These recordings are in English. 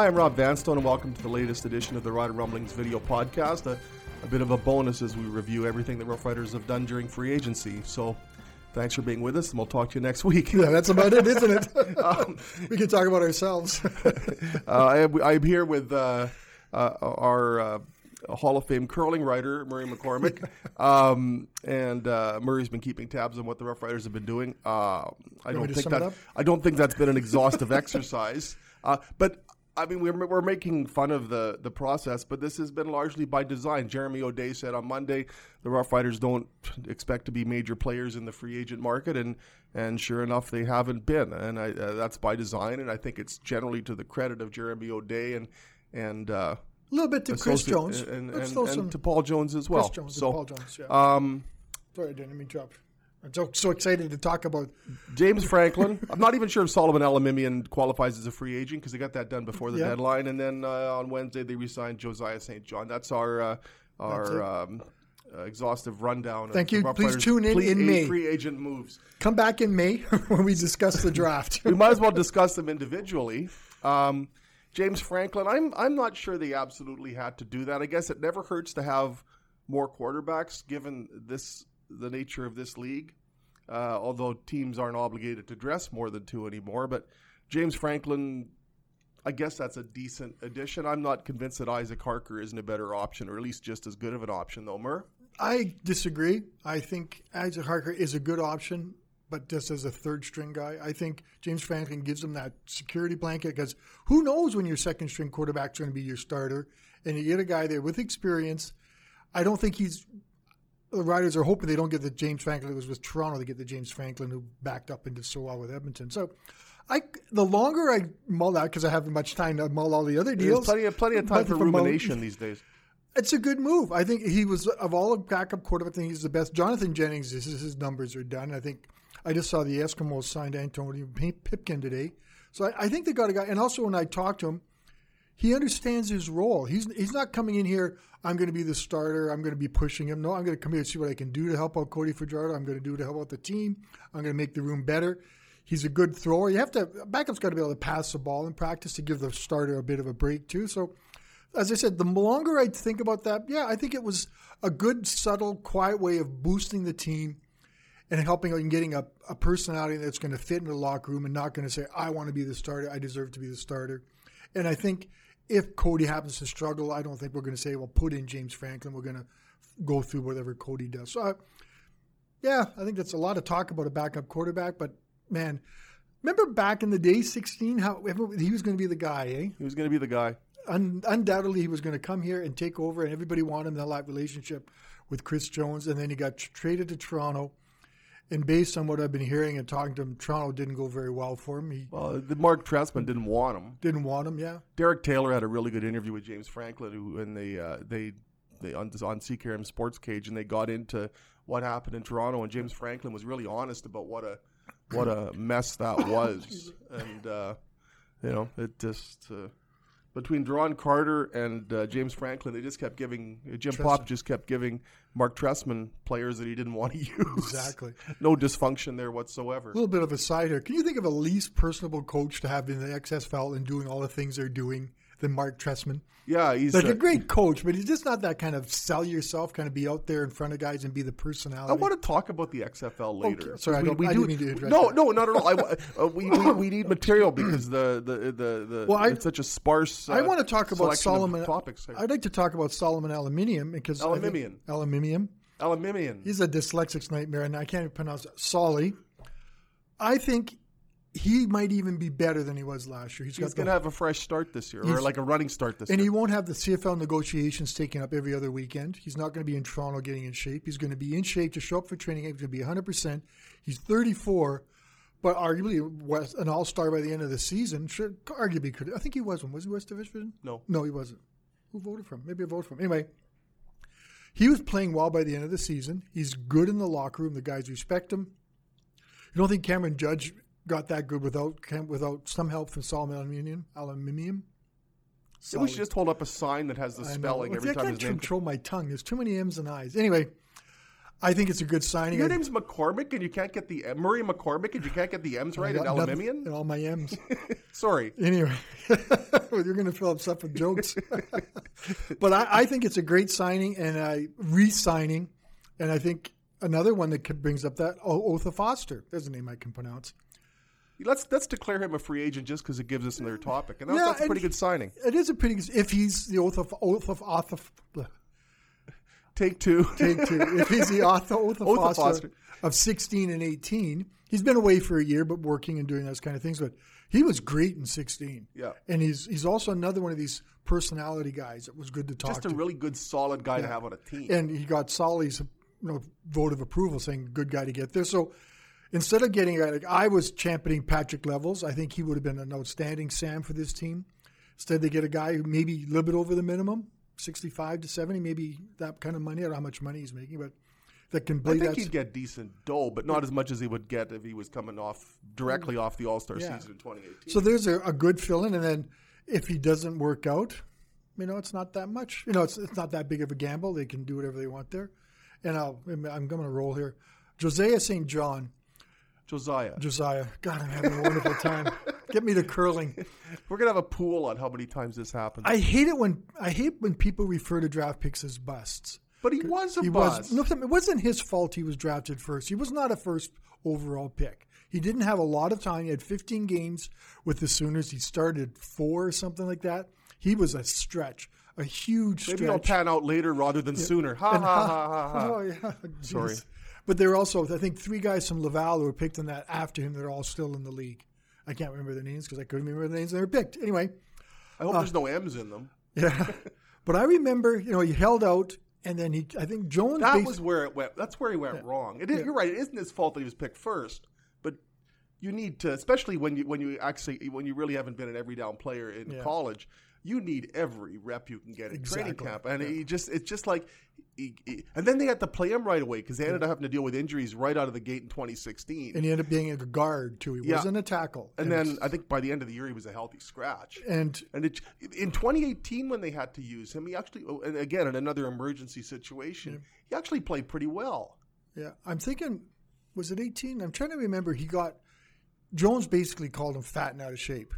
Hi, I'm Rob Vanstone, and welcome to the latest edition of the Rider Rumblings video podcast. A, a bit of a bonus as we review everything the Rough Riders have done during free agency. So, thanks for being with us, and we'll talk to you next week. Yeah, that's about it, isn't it? um, we can talk about ourselves. uh, I, am here with uh, uh, our uh, Hall of Fame curling writer Murray McCormick, um, and uh, Murray's been keeping tabs on what the Rough Riders have been doing. Uh, I don't think that I don't think that's been an exhaustive exercise, but I mean, we're, we're making fun of the, the process, but this has been largely by design. Jeremy O'Day said on Monday the Rough Riders don't expect to be major players in the free agent market, and and sure enough, they haven't been, and I, uh, that's by design. And I think it's generally to the credit of Jeremy O'Day and and uh, a little bit to Chris Jones and, and, and, and, to Paul Jones as well. Chris Jones so, Paul Jones, yeah. Um, Sorry, I didn't mean to interrupt. I'm so, so excited to talk about James Franklin. I'm not even sure if Solomon Elimimian qualifies as a free agent because they got that done before the yeah. deadline. And then uh, on Wednesday they re-signed Josiah St. John. That's our uh, our um, uh, exhaustive rundown. Thank you. Please tune in in May. Free agent moves. Come back in May when we discuss the draft. we might as well discuss them individually. Um, James Franklin. I'm I'm not sure they absolutely had to do that. I guess it never hurts to have more quarterbacks given this the nature of this league. Uh, although teams aren't obligated to dress more than two anymore, but James Franklin, I guess that's a decent addition. I'm not convinced that Isaac Harker isn't a better option, or at least just as good of an option, though. Mur, I disagree. I think Isaac Harker is a good option, but just as a third string guy, I think James Franklin gives him that security blanket because who knows when your second string quarterback's going to be your starter, and you get a guy there with experience. I don't think he's the Riders are hoping they don't get the James Franklin. It was with Toronto they get the James Franklin who backed up into so well with Edmonton. So, I the longer I mull that because I haven't much time to mull all the other deals. There's plenty of plenty of time for rumination mull, these days. It's a good move. I think he was of all the backup quarterbacks. I think he's the best. Jonathan Jennings, his, his numbers are done. I think I just saw the Eskimos signed Antonio Pipkin today, so I, I think they got a guy. And also when I talked to him, he understands his role. He's he's not coming in here. I'm going to be the starter. I'm going to be pushing him. No, I'm going to come here and see what I can do to help out Cody Fajardo. I'm going to do to help out the team. I'm going to make the room better. He's a good thrower. You have to backup's got to be able to pass the ball in practice to give the starter a bit of a break too. So, as I said, the longer I think about that, yeah, I think it was a good, subtle, quiet way of boosting the team and helping and getting a, a personality that's going to fit in the locker room and not going to say, "I want to be the starter. I deserve to be the starter." And I think if Cody happens to struggle, I don't think we're going to say, well, put in James Franklin. We're going to go through whatever Cody does. So, I, yeah, I think that's a lot of talk about a backup quarterback. But, man, remember back in the day, 16, how he was going to be the guy, eh? He was going to be the guy. Un, undoubtedly, he was going to come here and take over, and everybody wanted him that relationship with Chris Jones. And then he got traded to Toronto and based on what I've been hearing and talking to him, Toronto didn't go very well for him. He well, the Marc Trestman didn't want him. Didn't want him, yeah. Derek Taylor had a really good interview with James Franklin, who and they uh, they they on on CKRM Sports Cage, and they got into what happened in Toronto, and James Franklin was really honest about what a what a mess that was, and uh, you know it just. Uh, between Duron Carter and uh, James Franklin, they just kept giving Jim Trestman. Popp just kept giving Marc Trestman players that he didn't want to use. Exactly. no dysfunction there whatsoever. A little bit of a side here. Can you think of a least personable coach to have in the XFL and doing all the things they're doing than Marc Trestman. Yeah, he's like a, a, great coach, but he's just not that kind of sell yourself, kind of be out there in front of guys and be the personality. I want to talk about the XFL later. Okay. Sorry, I, we, I do, didn't mean to No, that. no, not at all. I, uh, we, we, we need material because the the the, the well, it's such a sparse. Uh, I want to talk about Solomon topics. Here. I'd like to talk about Solomon Aluminium because Aluminium. Aluminium. Aluminium. He's a dyslexic's nightmare, and I can't even pronounce it. Solly. I think he might even be better than he was last year. He's, he's going to have a fresh start this year, or like a running start this and year. And he won't have the CFL negotiations taken up every other weekend. He's not going to be in Toronto getting in shape. He's going to be in shape to show up for training. He's going to be 100%. He's 34, but arguably an all star by the end of the season. Should, arguably could. I think he was one. Was he West Division? No. No, he wasn't. Who voted for him? Maybe I voted for him. Anyway, he was playing well by the end of the season. He's good in the locker room. The guys respect him. You don't think Cameron Judge got that good without without some help from Solomon Aluminium? Aluminium. we should just hold up a sign that has the spelling every I time. I can't control my tongue. There's too many M's and I's. Anyway, I think it's a good signing. Your name's McCormick, and you can't get the Murray McCormick, and you can't get the M's right in got Aluminium. and all my M's. Sorry, Anyway, you're going to fill up stuff with jokes. but I, I think it's a great signing and a re-signing, and I think another one that could- brings up that Otha Foster. There's a name I can pronounce. Let's let's declare him a free agent just because it gives us another topic, and that's, Yeah, that's a pretty good signing. It is a pretty good, if he's the Otha Otha Otha. Take two. Take two. If he's the Otha Otha, Otha Foster, Foster. of 16 and 18, he's been away for a year, but working and doing those kind of things. But he was great in 16. Yeah. and he's he's also another one of these personality guys that was good to talk to, just a to. really good, solid guy to have on a team. and he got Solly's you know, vote of approval, saying good guy to get there. So instead of getting a like I was championing Patrick Levels, I think he would have been an outstanding Sam for this team. Instead, they get a guy who maybe a little bit over the minimum, sixty-five to seventy, maybe that kind of money. I don't know how much money he's making, but that can I play think that. he'd get decent dough, but not as much as he would get if he was coming off directly off the All Star Yeah. season in 2018. So there's a, a good fill in, and then if he doesn't work out, you know, it's not that much. You know, it's, it's not that big of a gamble. They can do whatever they want there. And I'll, I'm going to roll here. Josiah St. John, Josiah, Josiah. God, I'm having a wonderful time. Get me to curling. we're gonna have a pool on how many times this happens. I hate it when I hate when people refer to draft picks as busts. but he was a He bust. was no, it wasn't his fault. He was drafted first. He was not a first overall pick. He didn't have a lot of time. He had 15 games with the Sooners. He started four or something like that. He was a stretch, a huge Maybe it'll pan out later rather than sooner. Ha ha And ha ha ha. Oh yeah, Sorry. But there are also, I think, three guys from Laval who were picked in that after him. They're all still in the league. I can't remember their names because I couldn't remember the names they were picked. Anyway, I hope there's uh, no M's in them. yeah. but I remember, you know, he held out, and then he, I think Jones. That was where it went. That's where he went wrong. It is, You're right. It isn't his fault that he was picked first, but you need to, especially when you when you actually when you really haven't been an every down player in Yeah. college. You need every rep you can get in training camp, and he just it's just like, he, he- and then they had to play him right away because they ended up having to deal with injuries right out of the gate in 2016. and he ended up being a guard too. He Yeah. wasn't a tackle. And then I think by the end of the year he was a healthy scratch. and And it, in 2018, when they had to use him, he actually, oh, and again, in another emergency situation, he actually played pretty well. yeah, I'm thinking, was it 18? I'm trying to remember. He got Jones basically called him fat and out of shape.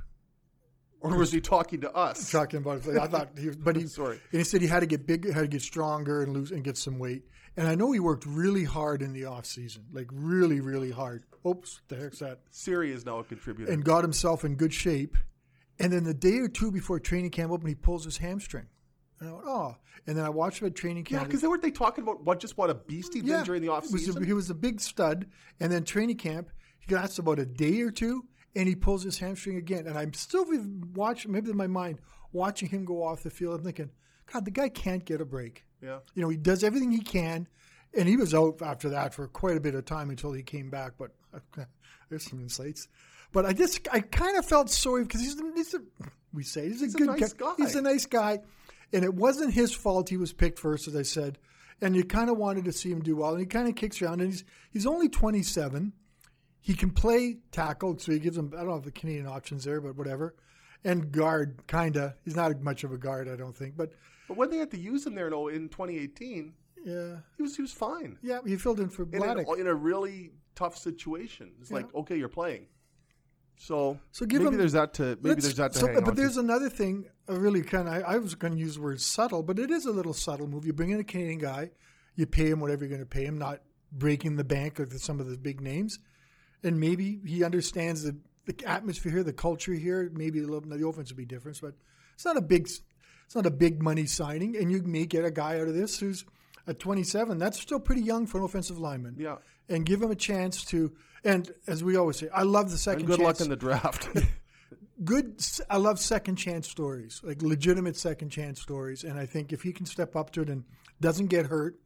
Or was he talking to us? talking about it. I thought he was, but he Sorry. And he said he had to get big, had to get stronger and lose and get some weight. And I know he worked really hard in the off season, like really, really hard. Oops, the heck's that? Siri is now a contributor. And got himself in good shape. And then the day or two before training camp opened, he pulls his hamstring. And I went, oh. And then I watched him at training camp. yeah, because weren't they talking about what just what a beast he'd been during the off It was a- season? he was a big stud. And then training camp, he lasts about a day or two, and he pulls his hamstring again. And I'm still watching, maybe in my mind, watching him go off the field. I'm thinking, God, the guy can't get a break. yeah. You know, he does everything he can, and he was out after that for quite a bit of time until he came back. But there's some insights. But I just, I kind of felt sorry because he's, he's a, we say he's a He's a good nice guy. He's a nice guy, and it wasn't his fault he was picked first, as I said. And you kind of wanted to see him do well, and he kind of kicks around, and he's he's only 27. He can play tackle, so he gives him. I don't know if the Canadian options there, but whatever. And guard, kind of. He's not much of a guard, I don't think. But But when they had to use him there though, in 2018, yeah, he was he was fine. yeah, he filled in for In, Bladek. a, in a really tough situation. It's like, okay, you're playing. So, So give maybe him- there's that to maybe there's that to so- hang but on to. there's another thing. I really kind of. I, I was going to use the word subtle, but it is a little subtle move. You bring in a Canadian guy, you pay him whatever you're going to pay him, not breaking the bank with some of the big names, and maybe he understands the, the atmosphere here, the culture here. Maybe a little, the offense would be different, but it's not a big. It's not a big money signing, and you may get a guy out of this who's at 27. That's still pretty young for an offensive lineman. Yeah. and give him a chance to. And as we always say, I love the second. And good chance luck in the draft. good i love second chance stories like legitimate second chance stories and i think if he can step up to it and doesn't get hurt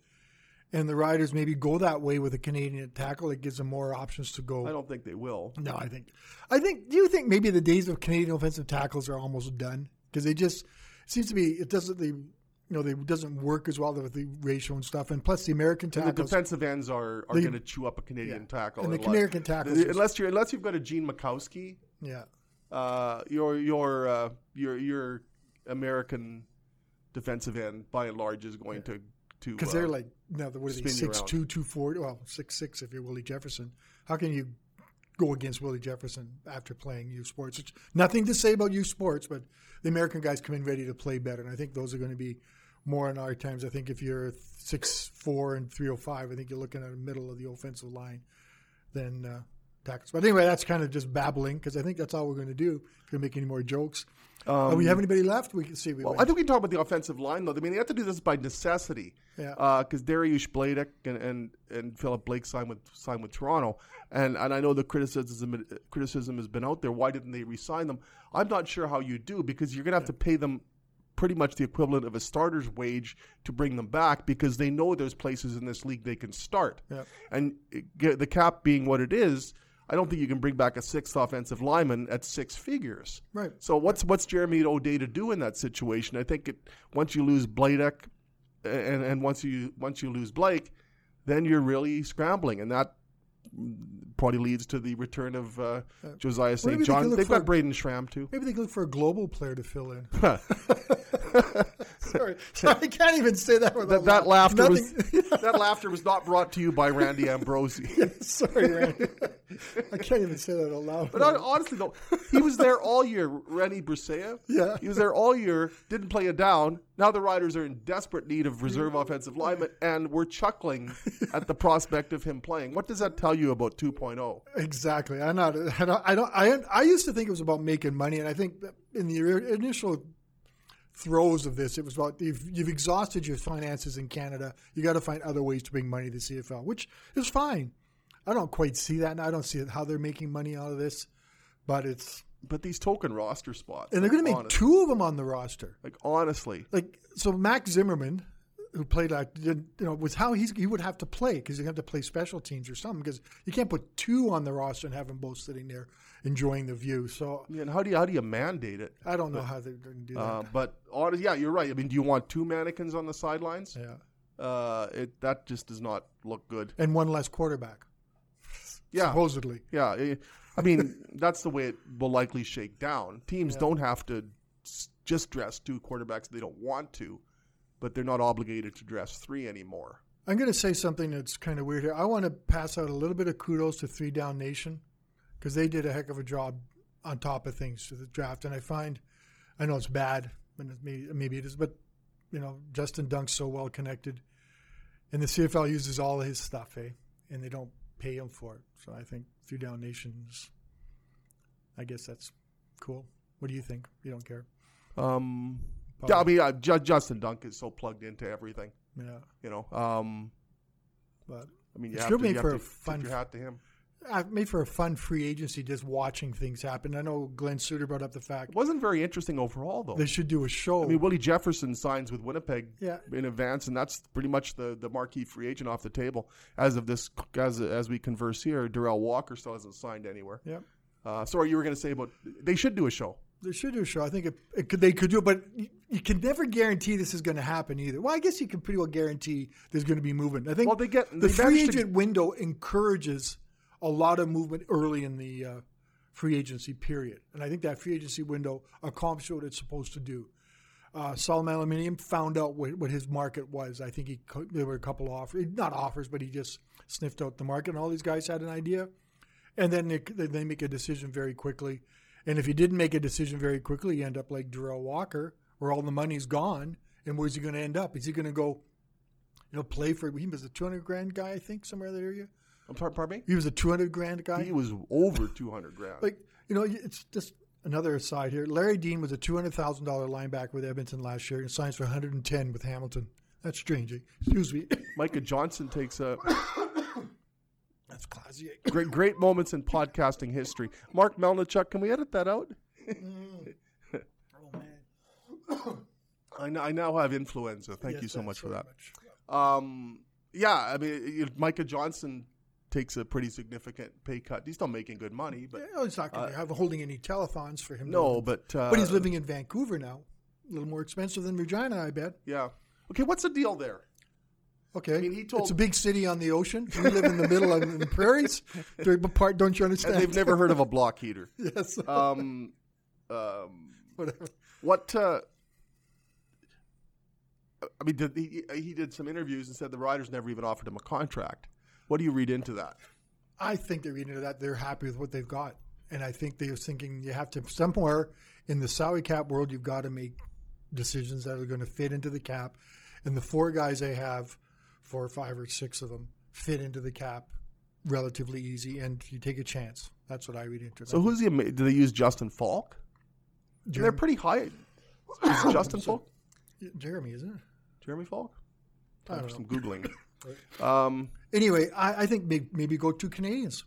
and the riders maybe go that way with a canadian tackle it gives them more options to go. I don't think they will. no i think i think do you think maybe the days of canadian offensive tackles are almost done because they just seems to be it doesn't they you know they doesn't work as well with the ratio and stuff and plus the american And the defensive ends are, are going to chew up a Canadian Yeah. tackle. And the unless- American tackles is- unless you unless you've got a Gene Makowsky, yeah uh, your your uh, your your American defensive end by and large is going to to Because uh, they're like, no, what are they, six two, two forty, well, six six if you're Willie Jefferson. How can you go against Willie Jefferson after playing youth sports? It's nothing to say about youth sports, but the American guys come in ready to play better, and I think those are going to be more in our times. I think if you're six four and three oh five, I think you're looking at the middle of the offensive line than uh, tackles. But anyway, that's kind of just babbling because I think that's all we're going to do. If we make any more jokes. Um, Uh, we have anybody left? We can see. We Well, went. I think we can talk about the offensive line, though. I mean, they have to do this by necessity. Yeah. Because Darius Bladek and, and, and Philip Blake signed with signed with Toronto, and and I know the criticism criticism has been out there. Why didn't they re-sign them? I'm not sure how you do because you're going to have to pay them pretty much the equivalent of a starter's wage to bring them back because they know there's places in this league they can start. Yeah. And the cap being what it is, I don't think you can bring back a sixth offensive lineman at six figures. Right. So what's what's Jeremy O'Day to do in that situation? I think it once you lose Bladek, and and once you once you lose Blake, then you're really scrambling, and that probably leads to the return of uh, Josiah maybe St. they John. look They've got Braden Schramm too. Maybe they could look for a global player to fill in. sorry, sorry, I can't even say that without That, that laughing. laughter was that laughter was not brought to you by Randy Ambrosie. sorry, Randy. I can't even say that out loud. But hon- honestly, though, he was there all year. Randy Brisea. Yeah. He was there all year, didn't play it down. Now the Riders are in desperate need of reserve offensive linemen, and we're chuckling at the prospect of him playing. What does that tell you about oh? 2.0? Exactly. I'm not. I don't. I don't. I, I used to think it was about making money, and I think in the initial throes of this, it was about you've, you've exhausted your finances in Canada. You got to find other ways to bring money to CFL, which is fine. I don't quite see that, and I don't see how they're making money out of this, but it's But these token roster spots, and they're going to make honest- two of them on the roster. Like honestly, like so Max Zimmerman, who played like you know was how he's he would have to play because you have to play special teams or something because you can't put two on the roster and have them both sitting there enjoying the view. So and how do you how do you mandate it? I don't know how they're going to do that. Uh, but yeah, you're right. I mean, do you want two mannequins on the sidelines? yeah, Uh, it that just does not look good. and one less quarterback Yeah, supposedly. Yeah, eh, I mean that's the way it will likely shake down. Teams don't have to just dress two quarterbacks they don't want to, but they're not obligated to dress three anymore. I'm going to say something that's kind of weird here. I want to pass out a little bit of kudos to Three Down Nation because they did a heck of a job on top of things to the draft. And I find, I know it's bad, and maybe it is, but you know, Justin Dunk's so well connected, and the CFL uses all of his stuff, eh? And they don't pay him for it. So I think Three Down Nation's, I guess that's cool. What do you think? You don't care? Um, I mean uh, Ju- Justin Dunk is so plugged into everything. Yeah, You know, um, but I mean, you It's have to, made you for have a to tip fun your hat to him. I made for a fun free agency just watching things happen. I know Glen Suitor brought up the fact It wasn't very interesting overall, though. they should do a show. I mean, Willie Jefferson signs with Winnipeg Yeah. in advance, and that's pretty much the, the marquee free agent off the table as of this as as we converse here. Derel Walker still hasn't signed anywhere. yeah, Uh, sorry, you were going to say about they should do a show. They should do a show. I think it, it could, they could do it, but you, you can never guarantee this is going to happen either. Well, I guess you can pretty well guarantee there's going to be movement. I think Well, they get- the they free managed to- agent window encourages a lot of movement early in the uh, free agency period, and I think that free agency window accomplished what it's supposed to do. Uh, Solomon Aluminium found out what, what his market was. I think he there were a couple of offers, not offers, but he just sniffed out the market, and all these guys had an idea, and then they, then they make a decision very quickly. And if you didn't make a decision very quickly, you end up like Derel Walker, where all the money's gone, and where's he going to end up? Is he going to go, you know, play for? He was a two hundred grand guy, I think, somewhere in that area. I'm sorry, pardon me. He was a two hundred grand guy. He was over two hundred grand. Like, you know, it's just another aside here. Larry Dean was a two hundred thousand dollar linebacker with Edmonton last year and signs for one hundred and ten with Hamilton. That's strange. Excuse me. Micah Johnson takes a That's classy. great great moments in podcasting history. Mark Melnichuk, can we edit that out? Oh man. I, n- I now have influenza. Thank Yes, you so much for that. much. Um, yeah, I mean, Micah Johnson takes a pretty significant pay cut. He's still making good money, but Yeah, he's not going to have holding any telethons for him. no, but uh, but he's living in Vancouver now. A little more expensive than Regina, I bet. Yeah. Okay, what's the deal there? Okay, mean, he told- it's a big city on the ocean. We live in the middle of the prairies. Apart, don't you And understand? they've never heard of a block heater. yes. Um, um, Whatever. what? Uh, I mean, did, he, he did some interviews and said the Riders never even offered him a contract. What do you read into that? I think they read into that. They're happy with what they've got. And I think they're thinking you have to, somewhere in the salary cap world, you've got to make decisions that are going to fit into the cap. And the four guys they have, four or five or six of them, fit into the cap relatively easy. And you take a chance. That's what I read into. So who's the? Do they use Justin Falk? They're pretty high. Is Justin Falk? Jeremy, isn't it? Jeremy Falk? Time for don't some googling. Um, Anyway, I, I think maybe, maybe go two Canadians.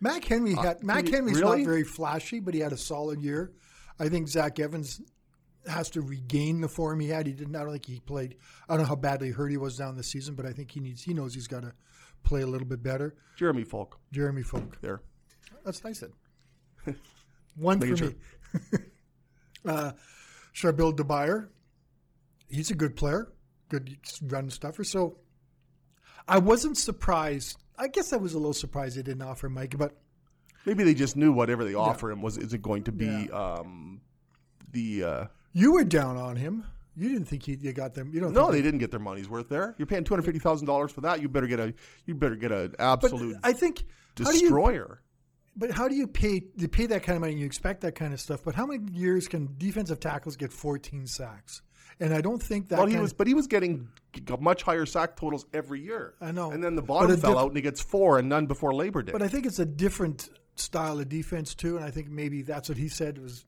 Mac Henry had Mac you- Henry's really? not very flashy, but he had a solid year. I think Zach Evans has to regain the form he had. He didn't. I don't think he played. I don't know how badly hurt he was down the season, but I think he needs. He knows he's got to play a little bit better. Jeremy Falk. Jeremy Falk. There. That's nice. Then. One for Making me. uh, Charbel Dabire. He's a good player, good run stuffer. So I wasn't surprised. I guess I was a little surprised they didn't offer Mike, but Maybe they just knew whatever they offer him was isn't going to be Yeah. um, the. Uh, you were down on him. You didn't think he, you got them. You don't. no, they didn't get their money's worth there. You're paying two hundred fifty thousand dollars for that. You better get a. You better get an But absolute I think how you? destroyer. But how do you pay? You pay that kind of money. You expect that kind of stuff. But how many years can defensive tackles get 14 sacks? And I don't think that. well, he was, but he was getting much higher sack totals every year. I know. And then the bottom fell diff- out, and he gets four and none before Labor Day. But I think it's a different style of defense too, and I think maybe that's what he said was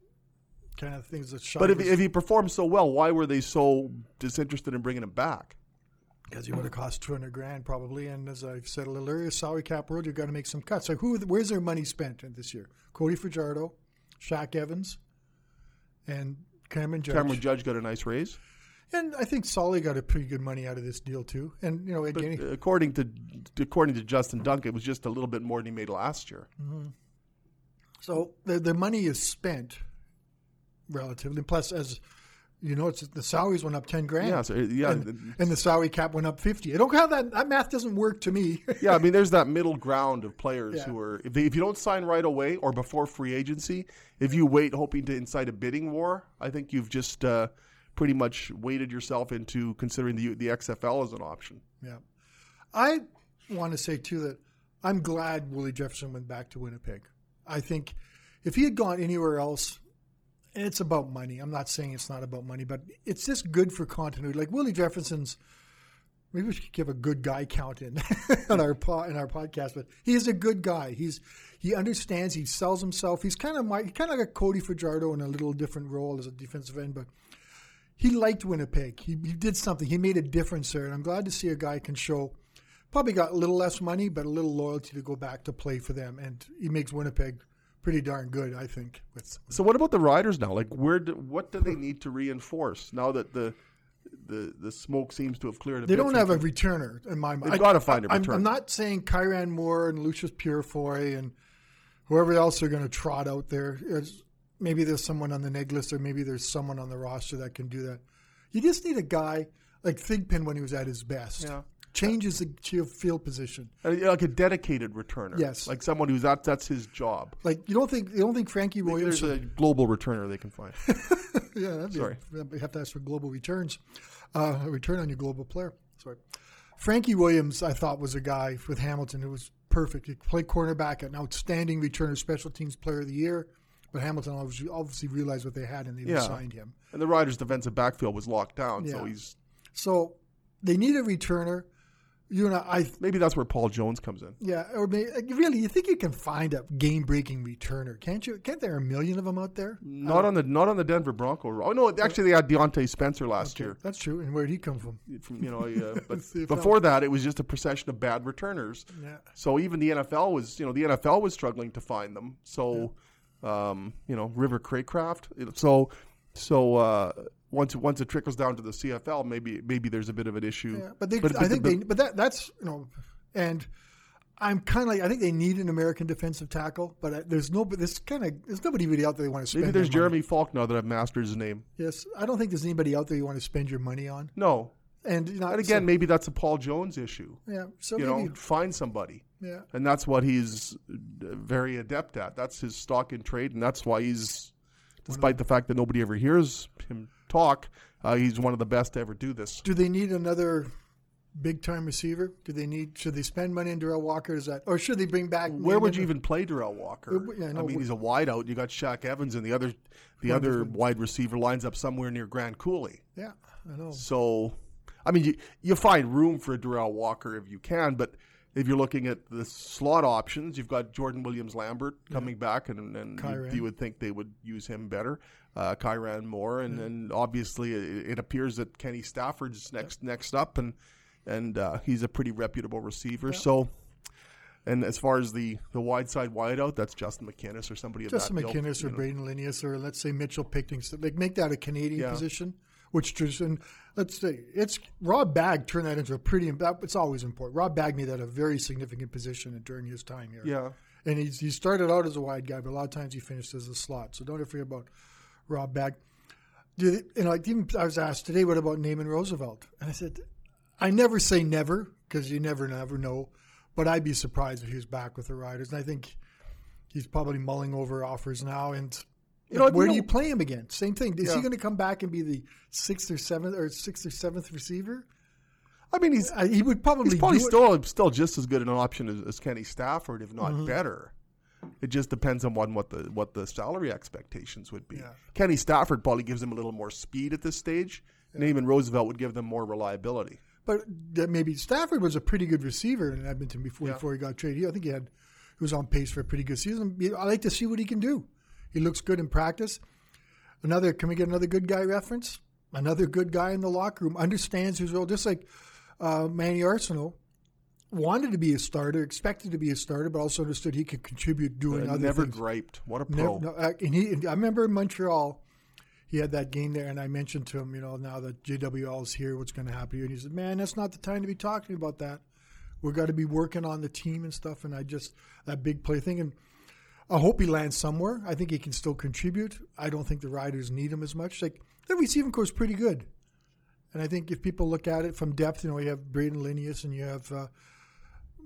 kind of things that shot. But if, if he performed so well, why were they so disinterested in bringing him back? because he would have cost 200 grand probably, and as I've said a little earlier, salary cap world, you've got to make some cuts. So who, where's their money spent this year? Cody Fajardo, Shaq Evans, and Cameron Judge. Cameron Judge got a nice raise. And I think Solly got a pretty good money out of this deal too. And you know, But according to according to Justin Dunk, it was just a little bit more than he made last year. Mm-hmm. So the the money is spent relatively. Plus, as you know, it's the salaries went up ten grand. Yeah, so, yeah, and, and the salary cap went up fifty. I don't how that that math doesn't work to me. yeah. I mean, there's that middle ground of players Yeah. who are if, they, if you don't sign right away or before free agency, if you wait hoping to incite a bidding war, I think you've just uh, pretty much weighted yourself into considering the the XFL as an option. yeah, I want to say too that I'm glad Willie Jefferson went back to Winnipeg. I think if he had gone anywhere else. It's about money. I'm not saying it's not about money, but it's just good for continuity. Like Willie Jefferson's maybe we should give a good guy count in on our po- in our podcast. But he is a good guy. He's he understands. He sells himself. He's kind of my kind of like a Cody Fajardo in a little different role as a defensive end, but he liked Winnipeg. He, he did something. He made a difference there, and I'm glad to see a guy can show. Probably got a little less money, but a little loyalty to go back to play for them, and he makes Winnipeg pretty darn good, I think. With So what about the riders now? Like, where do, what do they need to reinforce now that the the the smoke seems to have cleared? A They bit don't from have a returner in my mind. They've I- gotta find a I'm- returner. I'm not saying Kyran Moore and Loucheiz Purifoy and whoever else they're going to trot out there. It's- maybe there's someone on the neg list, or maybe there's someone on the roster that can do that. You just need a guy like Thigpen when he was at his best. Yeah. Changes the field- field position. Uh, like a dedicated returner. Yes. like someone who's that that's his job. Like you don't think you don't think Frankie Williams. There's a global returner they can find. yeah, that'd be, Sorry. We have to ask for global returns. Uh, a return on your global player. Sorry. Frankie Williams, I thought, was a guy with Hamilton who was perfect. He played cornerback, an outstanding returner, special teams player of the year. But Hamilton obviously, obviously realized what they had and they Yeah. signed him. and the Riders' defensive backfield was locked down, so he's So they need a returner. You know, I, maybe that's where Paul Jones comes in. yeah, or may, like, really, you think you can find a game-breaking returner? Can't you? Can't there are a million of them out there? Not on the not on the Denver Bronco. Oh no, actually they had Diontae Spencer last year. That's true. And where did he come from? From you know, uh, but before that it was just a procession of bad returners. Yeah. So even the NFL was, you know, the NFL was struggling to find them. So, um, you know, River Cracraft. So, so uh, once once it trickles down to the CFL, maybe maybe there's a bit of an issue. Yeah, but they, But- I think they, but that that's you know, and I'm kind of like I think they need an American defensive tackle, but I, there's no, but there's kind of there's nobody really out there you want to spend. maybe there's money. Jeremy Falk now that I've mastered his name. Yes, I don't think there's anybody out there you want to spend your money on. No, And you know, and again, maybe that's a Paul Jones issue. yeah, so You maybe know, find somebody. yeah, and that's what he's uh, very adept at. That's his stock in trade, and that's why he's, despite the fact that nobody ever hears him talk, Uh, he's one of the best to ever do this. Do they need another big time receiver? Do they need? Should they spend money on Derel Walker? Is that, or should they bring back? Where would you even play Derel Walker? Yeah, I no, mean, he's a wideout. You got Shaq Evans, and the other the other wide receiver lines up somewhere near Grand Coulee. Yeah, I know. So, I mean, you you find room for Derel Walker if you can, but if you're looking at the slot options, you've got Jordan Williams Lambert coming back, and, and you, you would think they would use him better. Uh, Kyran Moore, and, and obviously it, it appears that Kenny Stafford's next next up, and and uh, he's a pretty reputable receiver. So. And as far as the, the wide side wide out, that's Justin McInnis or somebody of Justin that McInnis or know. Brayden Lenius or let's say Mitchell Picton. So like make that a Canadian Yeah. position, which just and let's say it's Rob Bagg turned that into a pretty. That, it's always important. Rob Bagg made that a very significant position during his time here. Yeah. and he's, he started out as a wide guy, but a lot of times he finished as a slot. So don't ever forget about Rob Bagg. They, and like even I was asked today, what about Naaman Roosevelt? And I said, I never say never because you never never know, but I'd be surprised if he was back with the Riders. And I think he's probably mulling over offers now. And You know, where you do you play him again? Same thing. Is Yeah. he going to come back and be the sixth or seventh or sixth or seventh receiver? I mean, he's I, he would probably He's probably do it. still still just as good an option as, as Kenny Stafford, if not Mm-hmm. better. It just depends on what, what the what the salary expectations would be. Yeah. Kenny Stafford probably gives them a little more speed at this stage. Naaman Roosevelt would give them more reliability. But that maybe Stafford was a pretty good receiver in Edmonton before Yeah. before he got traded. I think he had he was on pace for a pretty good season. I like to see what he can do. He looks good in practice. Another can we get another good guy reference? Another good guy in the locker room understands his role, just like uh, Manny Arceneaux wanted to be a starter, expected to be a starter, but also understood he could contribute doing And other never things. griped. What a Never- pro! no, uh, and he, and I remember in Montreal, he had that game there, and I mentioned to him, you know, now that JWL is here, what's going to happen here? And he said, "Man, that's not the time to be talking about that. We've got to be working on the team and stuff." And I just that big play thing, and I hope he lands somewhere. I think he can still contribute. I don't think the Riders need him as much. Like the receiving core is pretty good, and I think if people look at it from depth, you know, you have Brayden Lenius and you have uh,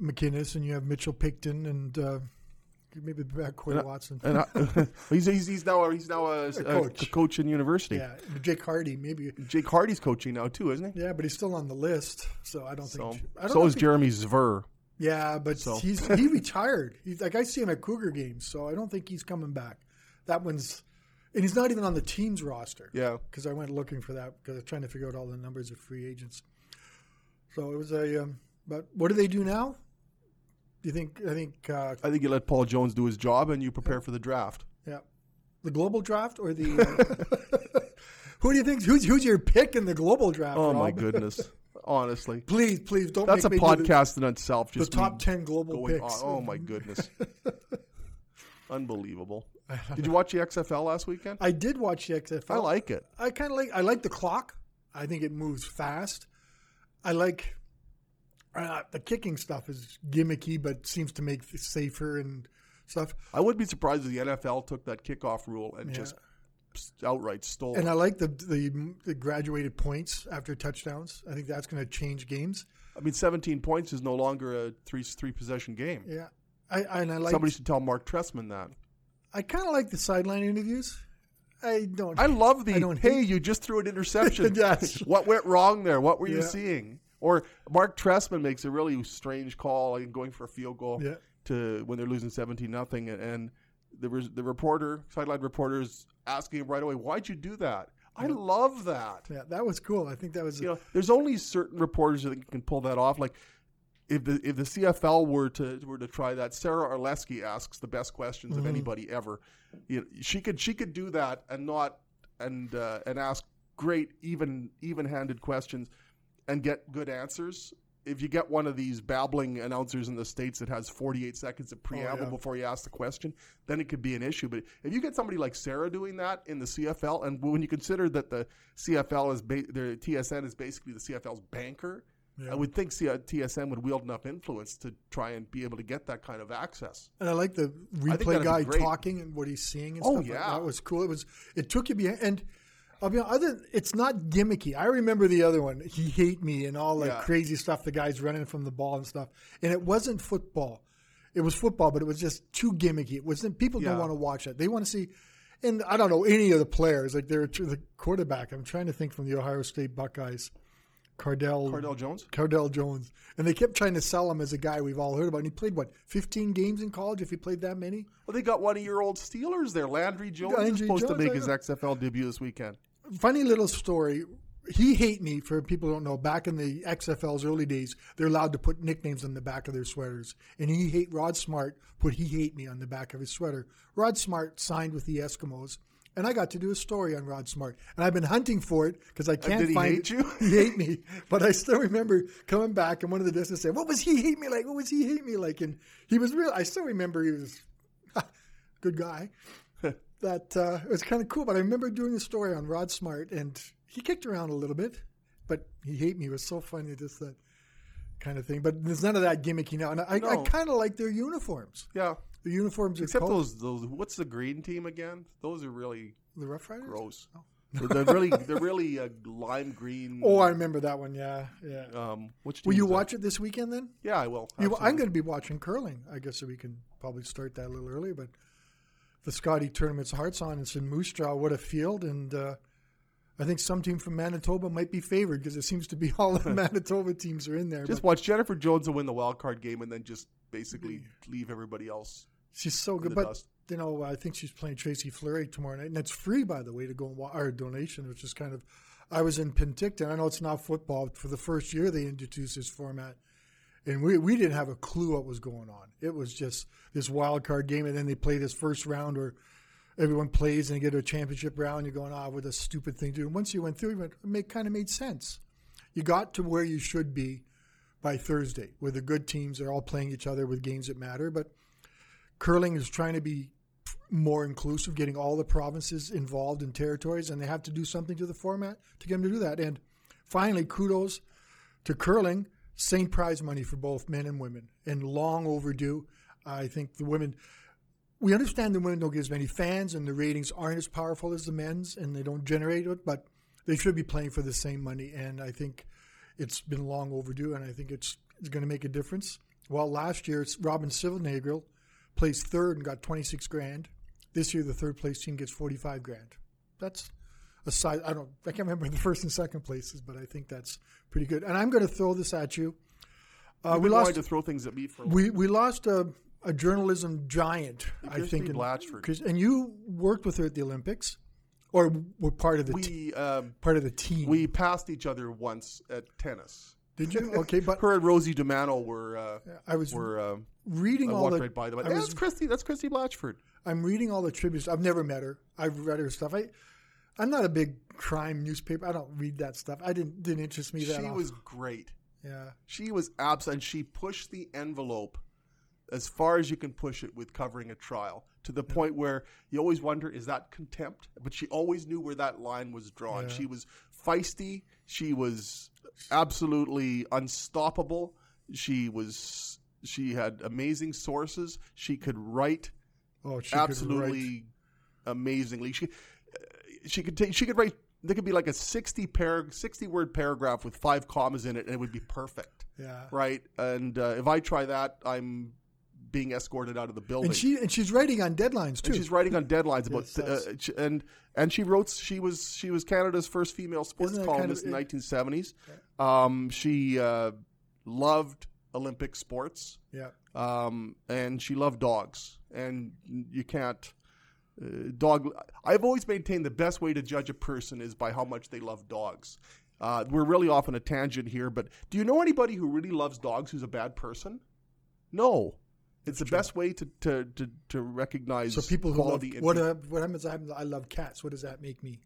McInnis and you have Mitchell Picton and. Uh, Maybe back Corey Watson. And I, he's, he's he's now he's now a, a coach. a coach in university. Yeah, Jake Hardy, maybe. Jake Hardy's coaching now too, isn't he? Yeah, but he's still on the list, so I don't So, think. I don't so is he- Jeremy Zver. Yeah, but So. he's he retired. He's like I see him at Cougar games, so I don't think he's coming back. That one's, and he's not even on the team's roster. Yeah. because I went looking for that because I was trying to figure out all the numbers of free agents. So it was a. Um, but what do they do now? You think? I think. Uh, I think you let Paul Jones do his job and you prepare for the draft. yeah, the global draft or the. Uh, who do you think? Who's who's your pick in the global draft? Oh my goodness! Honestly, Please, please don't. that's a make me do the- podcast in itself. Just The top ten global picks. on. Oh my goodness! Unbelievable. Did you watch the XFL last weekend? I did watch the XFL. I like it. I kind of like. I like the clock. I think it moves fast. I like uh, the kicking stuff is gimmicky, but seems to make it safer and stuff. I would be surprised if the NFL took that kickoff rule and Yeah. just outright stole. And it. I like the the, the graduated points after touchdowns. I think that's going to change games. I mean, 17 points is no longer a three three possession game. Yeah, I and I like. Somebody should tell Marc Trestman that. I kind of like the sideline interviews. I don't. I love the I don't hey, hate- you just threw an interception. Yes. What went wrong there? What were you seeing? Or Marc Trestman makes a really strange call, like going for a field goal Yeah. to when they're losing 17 nothing, and the res- the reporter, sideline reporter, is asking him right away, "Why'd you do that?" I love that. yeah, that was cool. I think that was. You know, there's only certain reporters that can pull that off. Like if the if the CFL were to were to try that, Sara Orlesky asks the best questions Mm-hmm. of anybody ever. You know, she could she could do that and not and uh, and ask great even even handed questions and get good answers. If you get one of these babbling announcers in the states that has 48 seconds of preamble Oh, yeah. before you ask the question, then it could be an issue. But if you get somebody like Sara doing that in the CFL, and when you consider that the CFL is ba- their TSN is basically the CFL's banker, I would think C- uh, TSN would wield enough influence to try and be able to get that kind of access. And I like the replay guy talking and what he's seeing and Oh, stuff. like yeah. that was cool. It was. It took you behind. And I'll be honest, other. It's not gimmicky. I remember the other one. He hate me and all the Yeah. crazy stuff. The guys running from the ball and stuff. And it wasn't football. It was football, but it was just too gimmicky. It wasn't. People Yeah. don't want to watch it. They want to see. and I don't know any of the players. Like they're the quarterback. I'm trying to think from the Ohio State Buckeyes, Cardale Cardale Jones. Cardale Jones, and they kept trying to sell him as a guy we've all heard about. And he played what 15 games in college. If he played that many, Well, they got one of your old Steelers there. Landry Jones is Landry supposed to make his. XFL debut this weekend. Funny little story. He hate me for people who don't know. Back in the XFL's early days, they're allowed to put nicknames on the back of their sweaters, and he hate Rod Smart put he hate me on the back of his sweater. Rod Smart signed with the Eskimos, and I got to do a story on Rod Smart, and I've been hunting for it because I uh, can't did he find hate it. you? He hate me, but I still remember coming back and one of the discs said, "What was he hate me like? What was he hate me like?" And he was real. I still remember he was good guy. That uh, it was kind of cool. But I remember doing a story on Rod Smart, and he kicked around a little bit, but he hate me. It was so funny, just that kind of thing. But there's none of that gimmicky now, and I, I No. kind of like their uniforms. Yeah, The uniforms except those those. What's the green team again? Those are really the Rough Riders. gross. they're really they're really uh, lime green. Oh, I remember that one. Yeah, yeah. um, which Will you team's that? watch it this weekend then? Yeah, I will. You, I'm going to be watching curling. I guess we can probably start that a little earlier, but the Scotty tournament's hearts on. It's in Moose Jaw. What a field! And uh, I think some team from Manitoba might be favored because it seems to be all the Manitoba teams are in there. Just but watch Jennifer Jones win the wild card game and then just basically leave everybody else. she's so good. But dust. you know, I think she's playing Tracy Fleury tomorrow night, and it's free, by the way, to go and watch our donation, which is kind of. I was in Penticton. I know it's not football. But for the first year, they introduced this format, and we we didn't have a clue what was going on. It was just this wild card game, and then they play this first round where everyone plays and you get to a championship round. And You're going, ah, what a stupid thing to do. And once you went through, it it kind of made sense. You got to where you should be by Thursday, where the good teams are all playing each other with games that matter. But curling is trying to be more inclusive, getting all the provinces involved in territories, and they have to do something to the format to get them to do that. And finally, kudos to curling, same prize money for both men and women, and long overdue. I think the women, we understand the women don't get as many fans, and the ratings aren't as powerful as the men's, and they don't generate it, but they should be playing for the same money. And I think it's been long overdue, and I think it's, it's going to make a difference. Well, last year, Robyn Silvernagle placed third and got 26 grand. This year, the third place team gets 45 grand. That's a size. I don't. I can't remember the first and second places, but I think that's pretty good. And I'm going to throw this at you. Uh, we lost. to throw things at me for a We we lost a, a journalism giant. I think. in- Blatchford. And you worked with her at the Olympics, or were part of the te- we um, part of the team. we passed each other once at tennis. did you? Okay, but Her and Rosie DiManno were uh, I was were. Uh, reading I all the. right by them. I Yeah, was that's Christie. That's Christie Blatchford. I'm reading all the tributes. I've never met her. I've read her stuff. I, I'm not a big crime newspaper. I don't read that stuff. I didn't didn't interest me that. She off- was great. Yeah. She was abs, and she pushed the envelope as far as you can push it with covering a trial to the point where you always wonder is that contempt? But she always knew where that line was drawn. Yeah. She was feisty. She was absolutely unstoppable. She was. She had amazing sources. She could write Oh, she could write. absolutely amazingly. She she could take she could write there could be like a 60 par 60 word paragraph with five commas in it and it would be perfect. Yeah. Right? And uh, if I try that, I'm being escorted out of the building. And she and she's writing on deadlines too. And she's writing on deadlines about Yes, uh, and and she wrote she was she was Canada's first female sports Isn't kind columnist of- in the 1970s. Um, she uh, loved Olympic sports yeah. um, and she loved dogs. And you can't uh, dog. I've always maintained the best way to judge a person is by how much they love dogs. Uh, we're really off on a tangent here, but do you know anybody who really loves dogs who's a bad person? No. It's the best way to, to, to, to recognize So people who love quality. in what what happens? I love cats. What does that make me?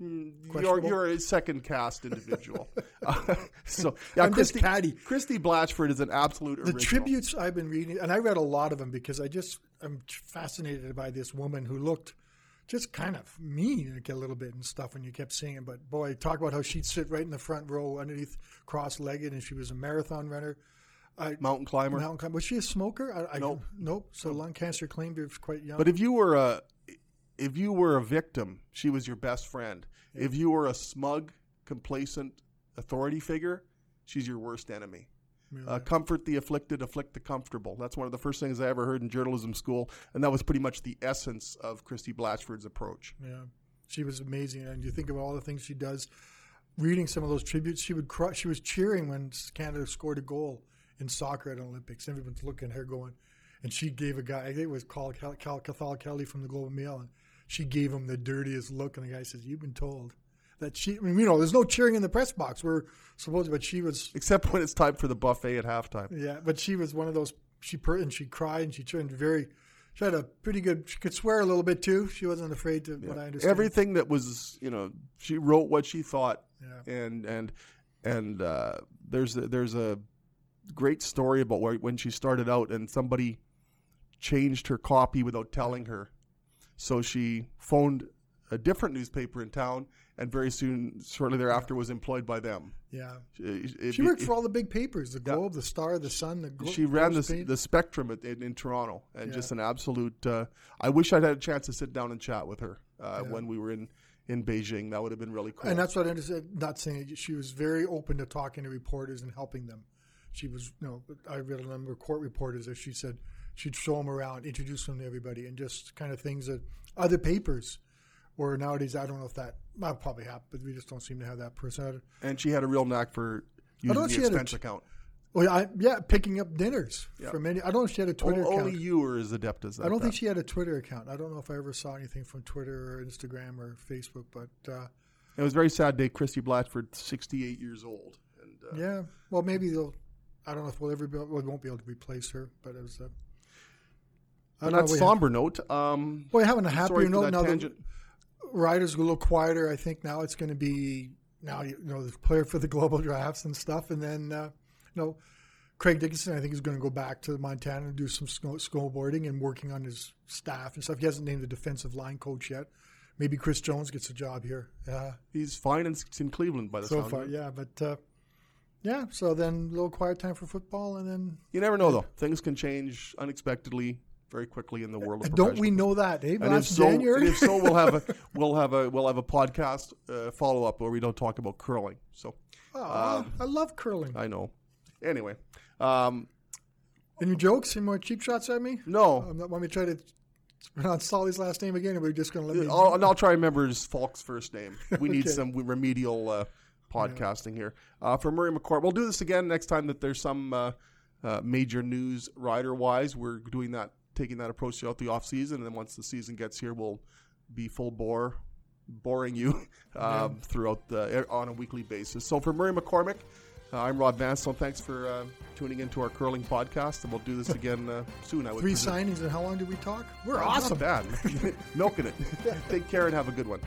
You're, you're a second cast individual. Uh, so yeah, I'm just Christie, catty. Christie Blatchford is an absolute The original. tributes I've been reading, and I read a lot of them because I just I'm fascinated by this woman who looked just kind of mean like a little bit and stuff when you kept seeing it. But boy, talk about how she'd sit right in the front row underneath cross-legged, and she was a marathon runner. I, mountain climber. mountain climber. Was she a smoker? I, I, Nope. Nope. So lung cancer claimed her quite young. But if you were a if you were a victim, she was your best friend. If you were a smug, complacent authority figure, she's your worst enemy. Uh, comfort the afflicted, afflict the comfortable. That's one of the first things I ever heard in journalism school, and that was pretty much the essence of Christie Blatchford's approach. Yeah, she was amazing, and you think of all the things she does. Reading some of those tributes, she would cry, she was cheering when Canada scored a goal in soccer at Olympics. Everyone's looking at her going, and she gave a guy, I think it was called Cal, Cal Cathal Kelly from the Globe and Mail, and she gave him the dirtiest look, and the guy says, "You've been told." That she, I mean, you know, there's no cheering in the press box. We're supposed, but she was, Except when it's time for the buffet at halftime. yeah, but she was one of those. She per, and she cried and she turned very. She had a pretty good. She could swear a little bit too. She wasn't afraid to. What I understand. Everything that was, you know, she wrote what she thought, Yeah. and and and uh, there's a, there's a great story about where, when she started out, and somebody changed her copy without telling her, so she phoned a different newspaper in town, and very soon, shortly thereafter, was employed by them. Yeah. It- it- She worked it- for all the big papers: the Globe, the Star, the Sun. The Glo- she ran the, the spectrum at, in, in Toronto, and Yeah. just an absolute. Uh, I wish I'd had a chance to sit down and chat with her uh, Yeah. when we were in, in Beijing. That would have been really cool. And that's what I understood. Not saying she was very open to talking to reporters and helping them. She was, you know, I read a number of court reporters that she said she'd show them around, introduce them to everybody, and just kind of things that other papers, or nowadays I don't know if that well, probably happened, but we just don't seem to have that person. and she had a real knack for using the had a expense account. Well, I, yeah, picking up dinners Yeah. from any. I don't know if she had a Twitter O- account. Only you are as adept as that. I don't think she had a Twitter account. I don't know if I ever saw anything from Twitter or Instagram or Facebook, but uh, It was a very sad day. Christie Blatchford, 68 years old. And, uh, yeah. Well, maybe they'll. I don't know if we'll ever be. We won't be able to replace her, but it was. I On that somber note, um, Well, having a happier note now. The tangent. riders are a little quieter. I think now it's going to be now you know the player for the global drafts and stuff, and then uh, you know Craig Dickenson. I think is going to go back to Montana and do some snow, snowboarding and working on his staff and stuff. He hasn't named a defensive line coach yet. Maybe Chris Jones gets a job here. Uh, He's fine in, in Cleveland by the so sound far, of it. yeah, but uh, yeah. So then a little quiet time for football, and then You never know, though. Things can change unexpectly very quickly in the world of and don't we know that, eh? And if so, January. if so, we'll have a we'll have a we'll have a podcast uh, follow up where we don't talk about curling. So Aw, I love curling. I know. Anyway, um, Any jokes? Any more cheap shots at me? no, not, want me to try to pronounce Solly's last name again, or are just going to let me? I'll, and I'll try to remember his Falk's first name. We need Okay. some remedial uh, podcasting here. Uh, for Murray McCord, we'll do this again next time that there's some uh, uh, major news rider wise. We're doing that, taking that approach throughout the off season, and then once the season gets here, we'll be full bore, boring you um, throughout the on a weekly basis. So for Murray McCormick. Uh, I'm Rob Vanstone. Thanks for uh, tuning into our curling podcast, and we'll do this again uh, soon. I would Three presume. signings, and how long did we talk? We're awesome. Not bad. Milking it. Take care and have a good one.